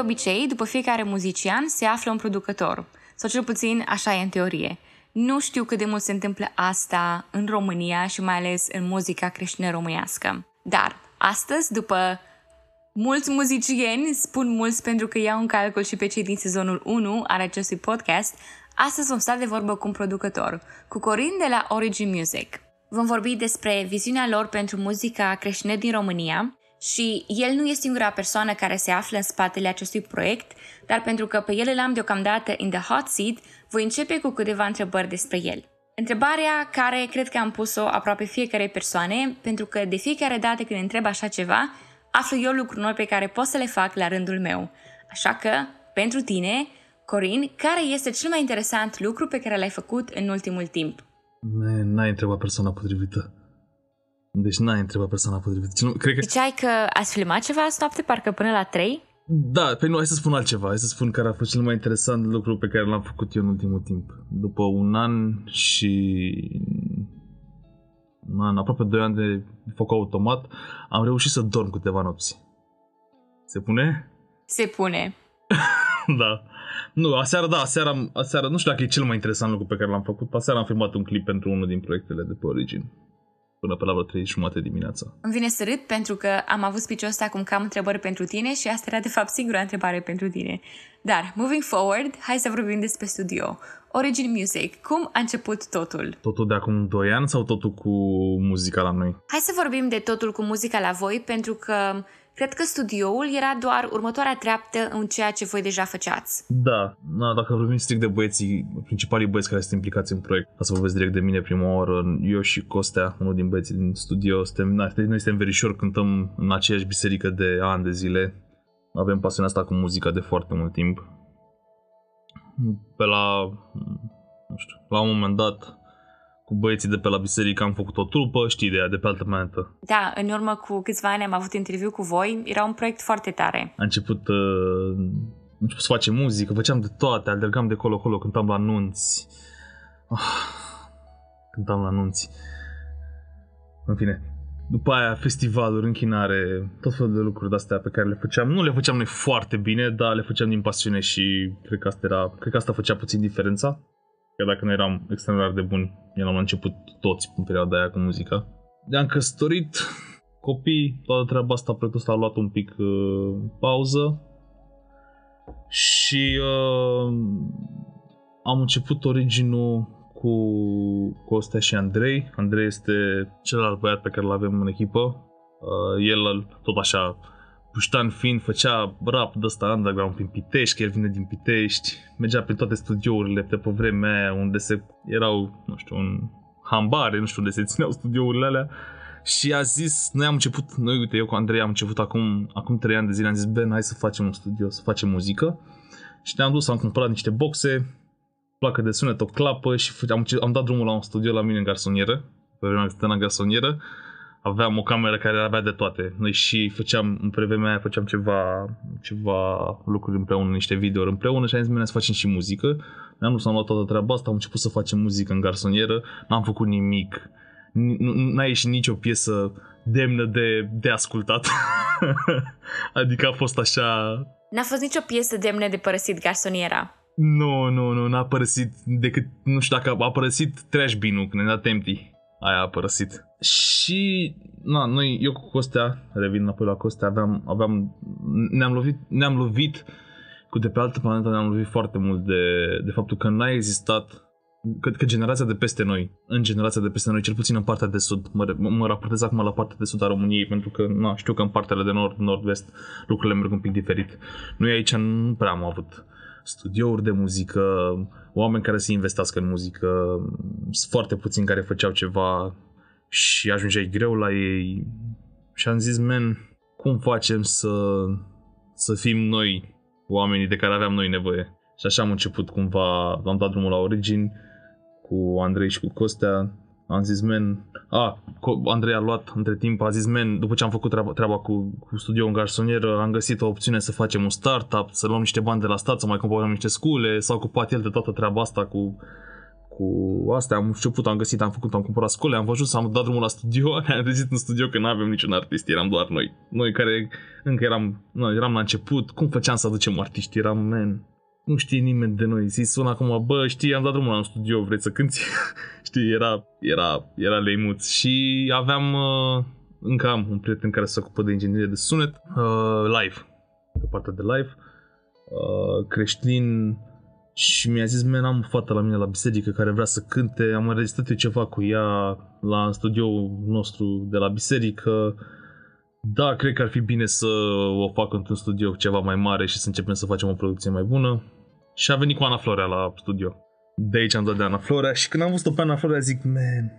De obicei, după fiecare muzician se află un producător, sau cel puțin așa e în teorie. Nu știu cât de mult se întâmplă asta în România și mai ales în muzica creștină românească. Dar astăzi, după mulți muzicieni, spun mulți pentru că iau în calcul și pe cei din sezonul 1 al acestui podcast, astăzi vom sta de vorbă cu un producător, cu Corin de la Origin Music. Vom vorbi despre viziunea lor pentru muzica creștină din România și el nu este singura persoană care se află în spatele acestui proiect, dar pentru că pe el îl am deocamdată in the hot seat, voi începe cu câteva întrebări despre el. Întrebarea care cred că am pus-o aproape fiecare persoane, pentru că de fiecare dată când întreb așa ceva, aflu eu lucruri noi pe care pot să le fac la rândul meu. Așa că, pentru tine, Corin, care este cel mai interesant lucru pe care l-ai făcut în ultimul timp? N-ai întrebat persoana potrivită. Deci n-ai întrebat persoana potrivită. Nu, cred că... Ziceai că ați filmat ceva azi noapte, parcă până la 3? Da, pe nu, hai să spun altceva. Hai să spun care a fost cel mai interesant lucru pe care l-am făcut eu în ultimul timp. După un an și... Un an, aproape 2 ani de foc automat, am reușit să dorm câteva nopți. Se pune? Se pune. da. Nu, aseară, da, aseară, aseară, nu știu dacă e cel mai interesant lucru pe care l-am făcut. Aseară am filmat un clip pentru unul din proiectele de pe Origin până pe la vreo 3 jumate dimineața. Îmi vine să râd pentru că am avut spiciul ăsta acum că am întrebări pentru tine și asta era de fapt singura întrebare pentru tine. Dar, moving forward, hai să vorbim despre studio. Origin Music, cum a început totul? Totul de acum 2 ani sau totul cu muzica la noi? Hai să vorbim de totul cu muzica la voi pentru că Cred că studioul era doar următoarea treaptă în ceea ce voi deja făceați. Da, na, dacă vorbim strict de băieții, principalii băieți care sunt implicați în proiect, ca să vorbesc direct de mine prima oară, eu și Costea, unul din băieții din studio, suntem, na, noi suntem verișori, cântăm în aceeași biserică de ani de zile, avem pasiunea asta cu muzica de foarte mult timp. Pe la, nu știu, la un moment dat, cu băieții de pe la biserică am făcut o trupă, știi ideea, de pe altă planetă. Da, în urmă cu câțiva ani am avut interviu cu voi, era un proiect foarte tare. A început, uh, am început să facem muzică, făceam de toate, alergam de colo-colo, cântam la anunți. Oh, cântam la anunți. În fine, după aia festivaluri, închinare, tot felul de lucruri de-astea pe care le făceam. Nu le făceam noi foarte bine, dar le făceam din pasiune și cred că asta, era, cred că asta făcea puțin diferența. Chiar dacă nu eram extraordinar de buni, eram la început toți în perioada aia cu muzica. Ne-am căsătorit, copii, toată treaba asta, proiectul ăsta a luat un pic uh, pauză și uh, am început originul cu Costea și Andrei. Andrei este celălalt băiat pe care îl avem în echipă. Uh, el tot așa puștan fiind, făcea rap de ăsta underground prin Pitești, că el vine din Pitești, mergea prin toate studiourile de pe vremea aia unde se erau, nu știu, un hambare, nu știu unde se țineau studiourile alea. Și a zis, noi am început, noi uite, eu cu Andrei am început acum, acum 3 ani de zile, am zis, Ben, hai să facem un studio, să facem muzică. Și ne-am dus, am cumpărat niște boxe, placă de sunet, o clapă și am, am dat drumul la un studio la mine în garsonieră, pe vremea când în garsonieră aveam o cameră care avea de toate. Noi și făceam, în vremea aia făceam ceva, ceva lucruri împreună, niște videouri împreună și am zis, să facem și muzică. Ne-am dus, am luat toată treaba asta, am început să facem muzică în garsonieră, n-am făcut nimic. N-a ieșit nicio piesă demnă de, de ascultat. adică a fost așa... N-a fost nicio piesă demnă de părăsit garsoniera. Nu, nu, nu, n-a părăsit decât, nu știu dacă a părăsit trash bin-ul când ne-a dat empty aia a părăsit. Și, na, noi, eu cu Costea, revin înapoi la Costea, aveam, aveam, ne-am lovit, ne-am lovit cu de pe altă planetă, ne-am lovit foarte mult de, de faptul că n-a existat că, că generația de peste noi, în generația de peste noi, cel puțin în partea de sud, mă, mă raportez acum la partea de sud a României, pentru că na, știu că în partele de nord, nord-vest, lucrurile merg un pic diferit. Noi aici nu prea am avut studiouri de muzică, oameni care să investească în muzică, sunt foarte puțini care făceau ceva și ajungeai greu la ei și am zis, men, cum facem să, să fim noi oamenii de care aveam noi nevoie? Și așa am început cumva, am dat drumul la Origin cu Andrei și cu Costea am zis, men, a, Andrei a luat între timp, a zis, men, după ce am făcut treaba, treaba cu, cu studio în garsonieră, am găsit o opțiune să facem un startup, să luăm niște bani de la stat, să mai cumpărăm niște scule, s-a ocupat el de toată treaba asta cu, cu cu astea, am început, am găsit, am făcut, am cumpărat scole, am văzut, am dat drumul la studio, am trezit în studio că nu avem niciun artist, eram doar noi. Noi care încă eram, noi eram la început, cum făceam să aducem artiști, eram, man, nu știe nimeni de noi. Zi sună acum, bă, știi, am dat drumul la un studio, vrei să cânti? știi, era, era, era leimuț. Și aveam, uh, încă am un prieten care se ocupă de inginerie de sunet, uh, live, de partea de live, uh, creștin, și mi-a zis, man, am o fată la mine la biserică care vrea să cânte, am înregistrat eu ceva cu ea la studioul nostru de la biserică, da, cred că ar fi bine să o fac într-un studio ceva mai mare și să începem să facem o producție mai bună. Și a venit cu Ana Florea la studio. De aici am dat de Ana Florea și când am văzut-o pe Ana Florea zic, man,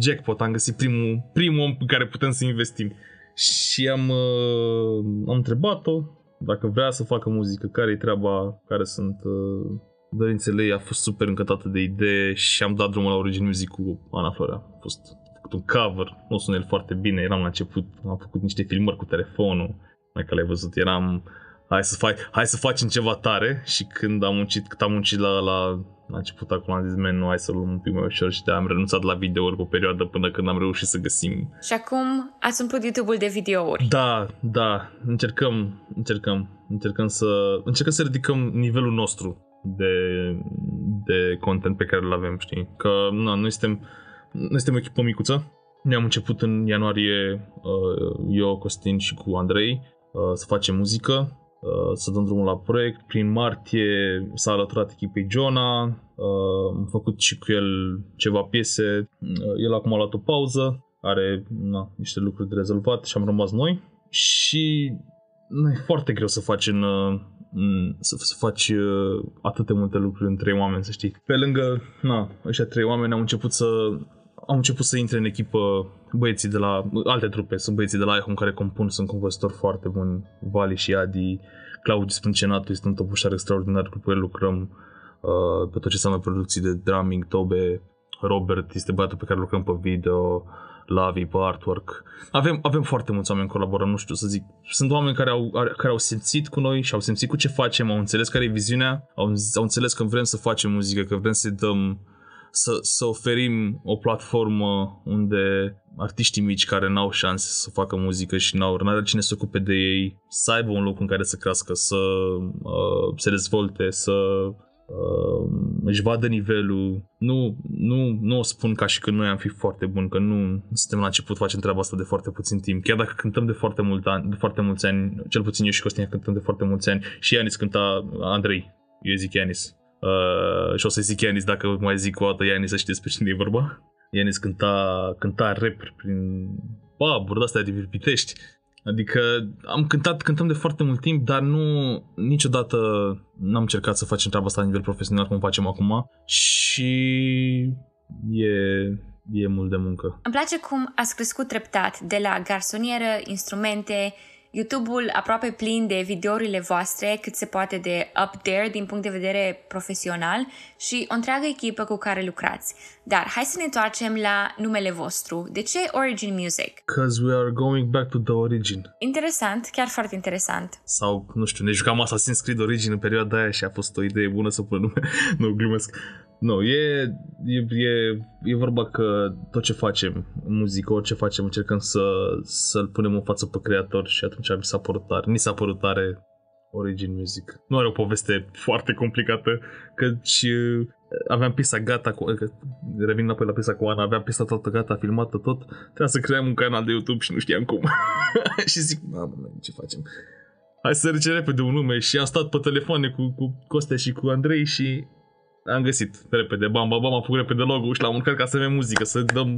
jackpot, am găsit primul, primul om pe care putem să investim. Și am, uh, am întrebat-o dacă vrea să facă muzică, care e treaba, care sunt uh, dorințele ei, a fost super încântată de idee și am dat drumul la Origin Music cu Ana Florea. A fost făcut un cover, nu sună el foarte bine, eram la început, am făcut niște filmări cu telefonul, mai că l-ai văzut, eram hai să, fac, hai să facem ceva tare și când am muncit, cât am muncit la, la, la început acolo am zis, man, nu, hai să luăm un pic mai ușor și de am renunțat la videouri pe o perioadă până când am reușit să găsim. Și acum ați umplut YouTube-ul de videouri. Da, da, încercăm, încercăm, încercăm să, încercăm să ridicăm nivelul nostru de, de content pe care îl avem, știi? Că na, noi suntem, noi suntem o echipă micuță, ne-am început în ianuarie uh, eu, Costin și cu Andrei uh, să facem muzică Uh, să dăm drumul la proiect. Prin martie s-a alăturat echipei Jona, uh, am făcut și cu el ceva piese. Uh, el acum a luat o pauză, are na, niște lucruri de rezolvat și am rămas noi. Și na, e foarte greu să faci în, să, să faci atât de multe lucruri în trei oameni, să știi. Pe lângă, na, ăștia trei oameni au început să au început să intre în echipă băieții de la alte trupe, sunt băieții de la iHome care compun, sunt compozitori foarte buni, Vali și Adi, Claudiu Sprâncenatu este un topușar extraordinar, cu el lucrăm uh, pe tot ce înseamnă producții de drumming, Tobe, Robert este băiatul pe care lucrăm pe video, Lavi, pe artwork. Avem, avem foarte mulți oameni colaborăm, nu știu să zic. Sunt oameni care au, care au simțit cu noi și au simțit cu ce facem, au înțeles care e viziunea, au, au înțeles că vrem să facem muzică, că vrem să-i dăm să, să oferim o platformă unde artiștii mici care n-au șanse să facă muzică și n-au, n-are cine să ocupe de ei, să aibă un loc în care să crească, să uh, se dezvolte, să uh, își vadă nivelul. Nu, nu, nu o spun ca și că noi am fi foarte buni, că nu suntem la început, facem treaba asta de foarte puțin timp. Chiar dacă cântăm de foarte, mult ani, de foarte mulți ani, cel puțin eu și Costin cântăm de foarte mulți ani, și Ianis cânta, Andrei, eu zic Ianis, Uh, și o să zic Ianis dacă mai zic o dată Ianis să știți pe cine e vorba. Ianis cânta, cânta rap prin pub de astea de Pitești. Adică am cântat, cântăm de foarte mult timp, dar nu niciodată n-am încercat să facem treaba asta la nivel profesional cum facem acum și e, e mult de muncă. Îmi place cum ați crescut treptat de la garsonieră, instrumente, YouTube-ul aproape plin de videourile voastre, cât se poate de up there din punct de vedere profesional și o întreagă echipă cu care lucrați. Dar hai să ne întoarcem la numele vostru. De ce Origin Music? Because we are going back to the origin. Interesant, chiar foarte interesant. Sau, nu știu, ne jucam Assassin's Creed Origin în perioada aia și a fost o idee bună să pun nume. nu, glumesc. Nu, e, e, e, e vorba că tot ce facem în muzică, orice facem, încercăm să, să-l punem în față pe creator și atunci mi s-a părut tare. Mi s-a părut tare Origin Music. Nu are o poveste foarte complicată, căci uh, aveam piesa gata, cu, revin înapoi la piesa cu Ana, aveam piesa toată gata, filmată tot, trebuia să creăm un canal de YouTube și nu știam cum. și zic, mamă, ce facem? Hai să zice repede un nume și am stat pe telefoane cu, cu Costea și cu Andrei și am găsit repede, bam, bam, bam, am făcut repede logo și l-am urcat ca să avem muzică, să dăm,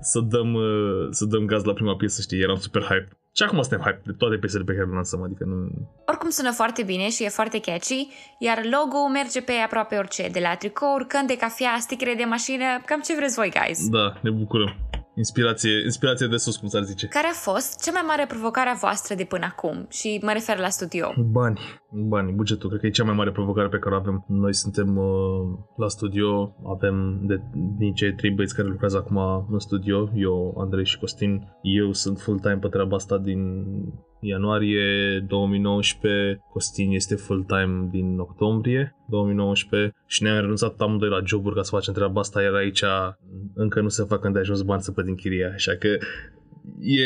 să dăm, uh, să dăm gaz la prima piesă, știi, eram super hype. Și acum suntem hype de toate piesele pe care le lansăm, adică nu... Oricum sună foarte bine și e foarte catchy, iar logo merge pe aproape orice, de la tricouri, când de cafea, stickere de mașină, cam ce vreți voi, guys. Da, ne bucurăm. Inspirație, inspirație de sus, cum s-ar zice. Care a fost cea mai mare provocare a voastră de până acum? Și mă refer la studio. Bani. Banii, bugetul, cred că e cea mai mare provocare pe care o avem. Noi suntem uh, la studio, avem de, din cei trei băieți care lucrează acum în studio, eu, Andrei și Costin, eu sunt full-time pe treaba asta din ianuarie 2019, Costin este full-time din octombrie 2019 și ne-am renunțat amândoi la joburi ca să facem treaba asta, iar aici încă nu se fac când ai ajuns bani să plătim chiria, așa că e...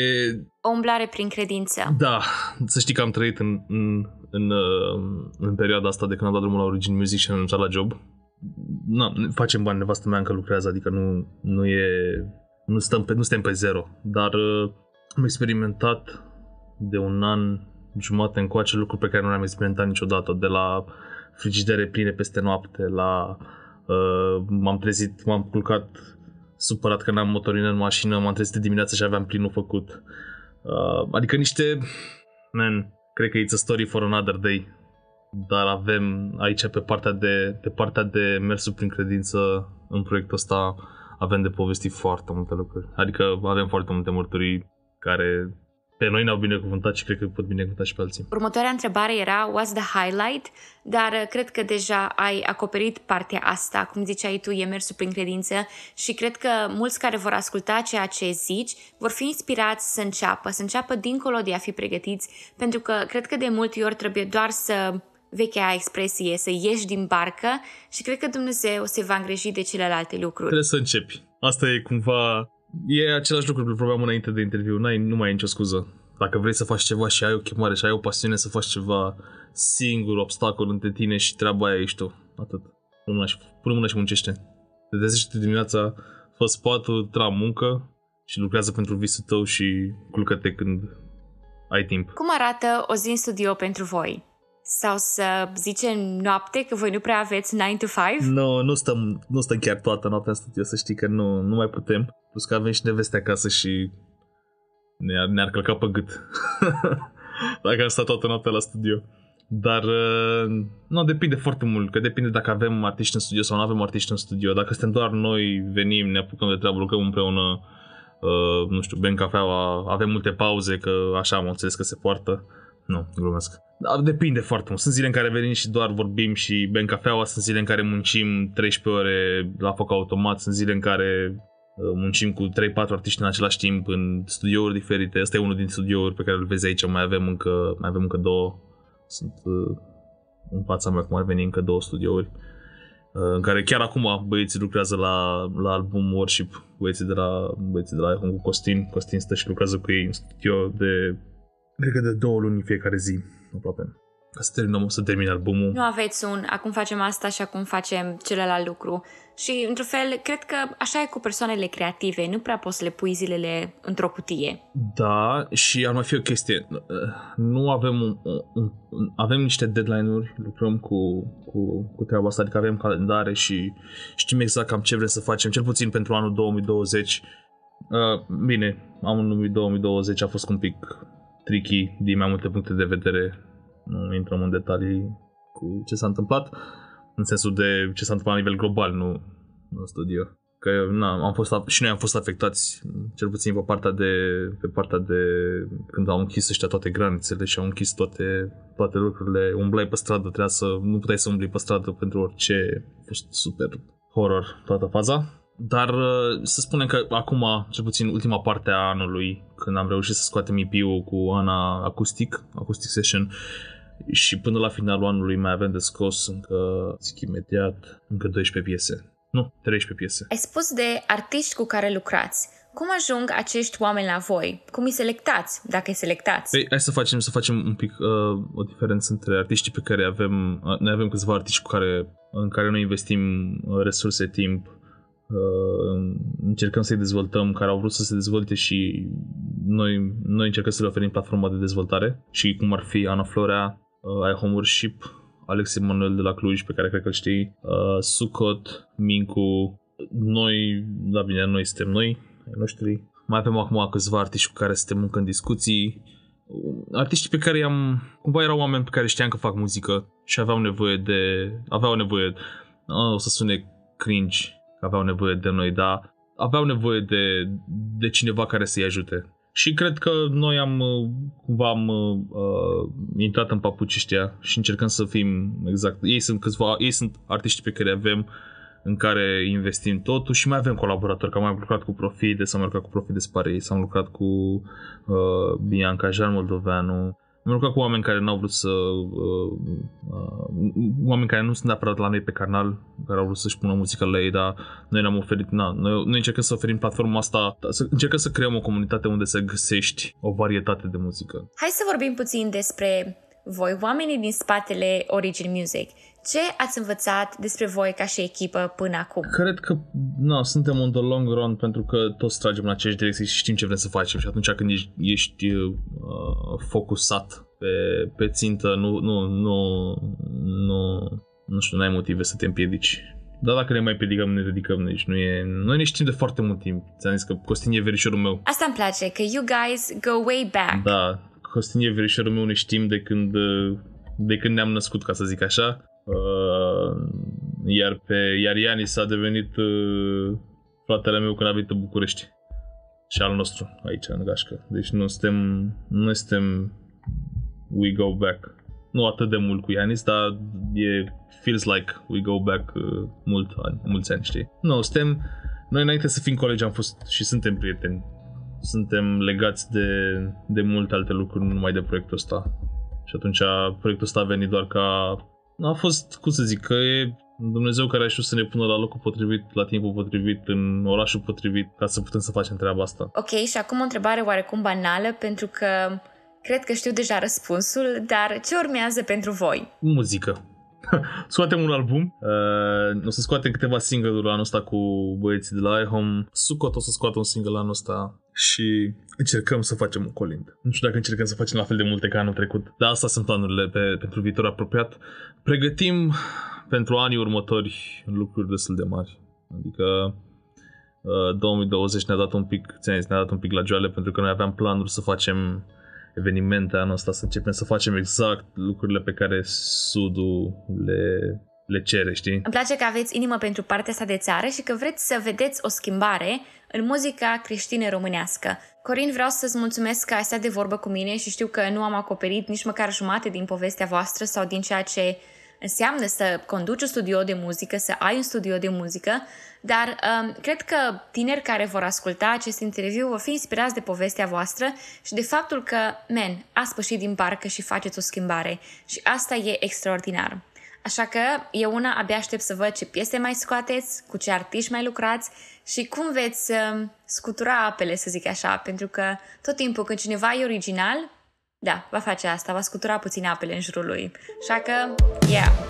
O umblare prin credință. Da, să știi că am trăit în, în, în, în perioada asta de când am dat drumul la Origin Music și am renunțat la job. Na, facem bani, nevastă mea încă lucrează, adică nu, nu e... Nu, stăm pe, nu suntem pe zero, dar uh, am experimentat de un an jumate încoace lucruri pe care nu le-am experimentat niciodată, de la frigidere pline peste noapte, la uh, m-am trezit, m-am culcat supărat că n-am motorină în mașină, m-am trezit dimineața și aveam plinul făcut. Uh, adică niște, man, cred că it's a story for another day. Dar avem aici pe partea de, pe partea de mersul prin credință în proiectul ăsta avem de povesti foarte multe lucruri. Adică avem foarte multe mărturii care pe noi ne-au binecuvântat și cred că pot binecuvânta și pe alții. Următoarea întrebare era what's the highlight, dar uh, cred că deja ai acoperit partea asta, cum ziceai tu, e mersul prin credință și cred că mulți care vor asculta ceea ce zici vor fi inspirați să înceapă, să înceapă dincolo de a fi pregătiți, pentru că cred că de multe ori trebuie doar să vechea expresie, să ieși din barcă și cred că Dumnezeu se va îngriji de celelalte lucruri. Trebuie să începi. Asta e cumva E același lucru pe vorbeam înainte de interviu, N-ai, nu mai ai nicio scuză. Dacă vrei să faci ceva și ai o chemare și ai o pasiune să faci ceva singur, obstacol între tine și treaba aia ești tu. Atât. Pune mâna și, pune mâna și muncește. Te trezește dimineața, fă spatul, tra muncă și lucrează pentru visul tău și culcă-te când ai timp. Cum arată o zi în studio pentru voi? Sau să zicem noapte, că voi nu prea aveți 9 to 5? Nu, no, nu stăm, nu stăm chiar toată noaptea în studio, să știi că nu, nu mai putem. Plus că avem și neveste acasă și ne-ar, ne-ar călca pe gât. dacă am stat toată noaptea la studio. Dar uh, nu, depinde foarte mult, că depinde dacă avem artiști în studio sau nu avem artiști în studio. Dacă suntem doar noi, venim, ne apucăm de treabă, lucrăm împreună, uh, nu știu, bem cafeaua, avem multe pauze, că așa am înțeles că se poartă. Nu, glumesc. Da, depinde foarte mult. Sunt zile în care venim și doar vorbim și bem cafeaua, sunt zile în care muncim 13 ore la foc automat, sunt zile în care uh, muncim cu 3-4 artiști în același timp în studiouri diferite. Asta e unul din studiouri pe care îl vezi aici, mai avem încă, mai avem încă două. Sunt uh, în fața mea cum ar veni încă două studiouri uh, în care chiar acum băieții lucrează la, la album Worship, băieții de la, băieții de la cu Costin. Costin stă și lucrează cu ei în studio de cred că de două luni fiecare zi, aproape. Ca să terminăm, să termin albumul. Nu aveți un, acum facem asta și acum facem celălalt lucru. Și, într-un fel, cred că așa e cu persoanele creative. Nu prea poți să le pui zilele într-o cutie. Da, și ar mai fi o chestie. Nu avem un, un, un avem niște deadline-uri, lucrăm cu, cu, cu treaba asta, adică avem calendare și știm exact cam ce vrem să facem, cel puțin pentru anul 2020. Uh, bine, anul 2020 a fost un pic tricky din mai multe puncte de vedere. Nu intrăm în detalii cu ce s-a întâmplat, în sensul de ce s-a întâmplat la nivel global, nu în studio. Că na, am fost, și noi am fost afectați, cel puțin pe partea de, pe partea de când au închis ăștia toate granițele și au închis toate, toate lucrurile. Umblai pe stradă, trebuia să, nu puteai să umbli pe stradă pentru orice. A fost super horror toată faza. Dar uh, să spunem că acum, cel puțin ultima parte a anului, când am reușit să scoatem EP-ul cu Ana Acoustic, Acoustic Session, și până la finalul anului mai avem de scos încă, zic imediat, încă 12 piese. Nu, 13 piese. Ai spus de artiști cu care lucrați. Cum ajung acești oameni la voi? Cum îi selectați, dacă îi selectați? Păi, hai să facem, să facem un pic uh, o diferență între artiștii pe care avem, uh, noi avem câțiva artiști cu care, în care noi investim uh, resurse, timp, Uh, încercăm să-i dezvoltăm, care au vrut să se dezvolte și noi, noi încercăm să le oferim platforma de dezvoltare și cum ar fi Ana Florea, uh, iHome Worship, Alex Emanuel de la Cluj, pe care cred că îl știi, uh, Sucot, Mincu, noi, da bine, noi suntem noi, ai noștri. Mai avem acum câțiva artiști cu care suntem încă în discuții, artiștii pe care i-am, cumva erau oameni pe care știam că fac muzică și aveau nevoie de, aveau nevoie, o să sune cringe, aveau nevoie de noi, dar aveau nevoie de, de cineva care să-i ajute. Și cred că noi am, cumva am uh, intrat în papuci ăștia și încercăm să fim exact. Ei sunt câțiva, ei sunt artiștii pe care avem în care investim totul și mai avem colaboratori, că am mai lucrat cu Profide, s-am lucrat cu Profide Spare, s-am lucrat cu uh, Bianca Jean Moldoveanu, am lucrat cu oameni care nu au vrut să... Uh, uh, oameni care nu sunt neapărat la noi pe canal, care au vrut să-și pună muzica la ei, dar noi ne-am oferit... Na, noi, noi încercăm să oferim platforma asta, să încercăm să creăm o comunitate unde să găsești o varietate de muzică. Hai să vorbim puțin despre voi, oamenii din spatele Origin Music. Ce ați învățat despre voi ca și echipă până acum? Cred că no, suntem on the long run pentru că toți tragem în aceeași direcție și știm ce vrem să facem și atunci când ești, ești uh, focusat pe, pe țintă, nu, nu, nu, nu, nu știu, n-ai motive să te împiedici. Dar dacă ne mai pedicăm, ne ridicăm, deci nu e... Noi ne știm de foarte mult timp. Ți-am zis că Costin e verișorul meu. Asta îmi place, că you guys go way back. Da, Costin e verișorul meu, ne știm de când, de când ne-am născut, ca să zic așa. Uh, iar, pe, iar Ianis a devenit uh, fratele meu când a venit în București. Și al nostru aici, în Gașcă. Deci nu suntem, nu suntem we go back. Nu atât de mult cu Ianis, dar e feels like we go back uh, mult ani, mulți ani, știi? Nu, suntem, noi înainte să fim colegi am fost și suntem prieteni. Suntem legați de, de multe alte lucruri, nu numai de proiectul ăsta. Și atunci proiectul ăsta a venit doar ca a fost, cum să zic, că e Dumnezeu care a știut să ne pună la locul potrivit, la timpul potrivit, în orașul potrivit, ca să putem să facem treaba asta. Ok, și acum o întrebare oarecum banală, pentru că cred că știu deja răspunsul, dar ce urmează pentru voi? Muzică. scoatem un album, uh, o să scoatem câteva single-uri anul ăsta cu băieții de la iHome. Sucot o să scoată un single anul ăsta și încercăm să facem un colind. Nu știu dacă încercăm să facem la fel de multe ca anul trecut, dar asta sunt planurile pe, pentru viitor apropiat. Pregătim pentru anii următori lucruri destul de mari. Adică uh, 2020 ne-a dat un pic, ți ne-a dat un pic la joale pentru că noi aveam planuri să facem evenimente anul ăsta, să începem să facem exact lucrurile pe care Sudul le, le cere, știi? Îmi place că aveți inimă pentru partea asta de țară și că vreți să vedeți o schimbare în muzica creștină românească. Corin, vreau să-ți mulțumesc că ai stat de vorbă cu mine și știu că nu am acoperit nici măcar jumate din povestea voastră sau din ceea ce înseamnă să conduci un studio de muzică, să ai un studio de muzică, dar um, cred că tineri care vor asculta acest interviu vor fi inspirați de povestea voastră și de faptul că, men, a spășit din parcă și faceți o schimbare și asta e extraordinar. Așa că eu una abia aștept să văd ce piese mai scoateți, cu ce artiști mai lucrați și cum veți uh, scutura apele, să zic așa, pentru că tot timpul când cineva e original, da, va face asta, va scutura puțin apele în jurul lui. Așa că, yeah!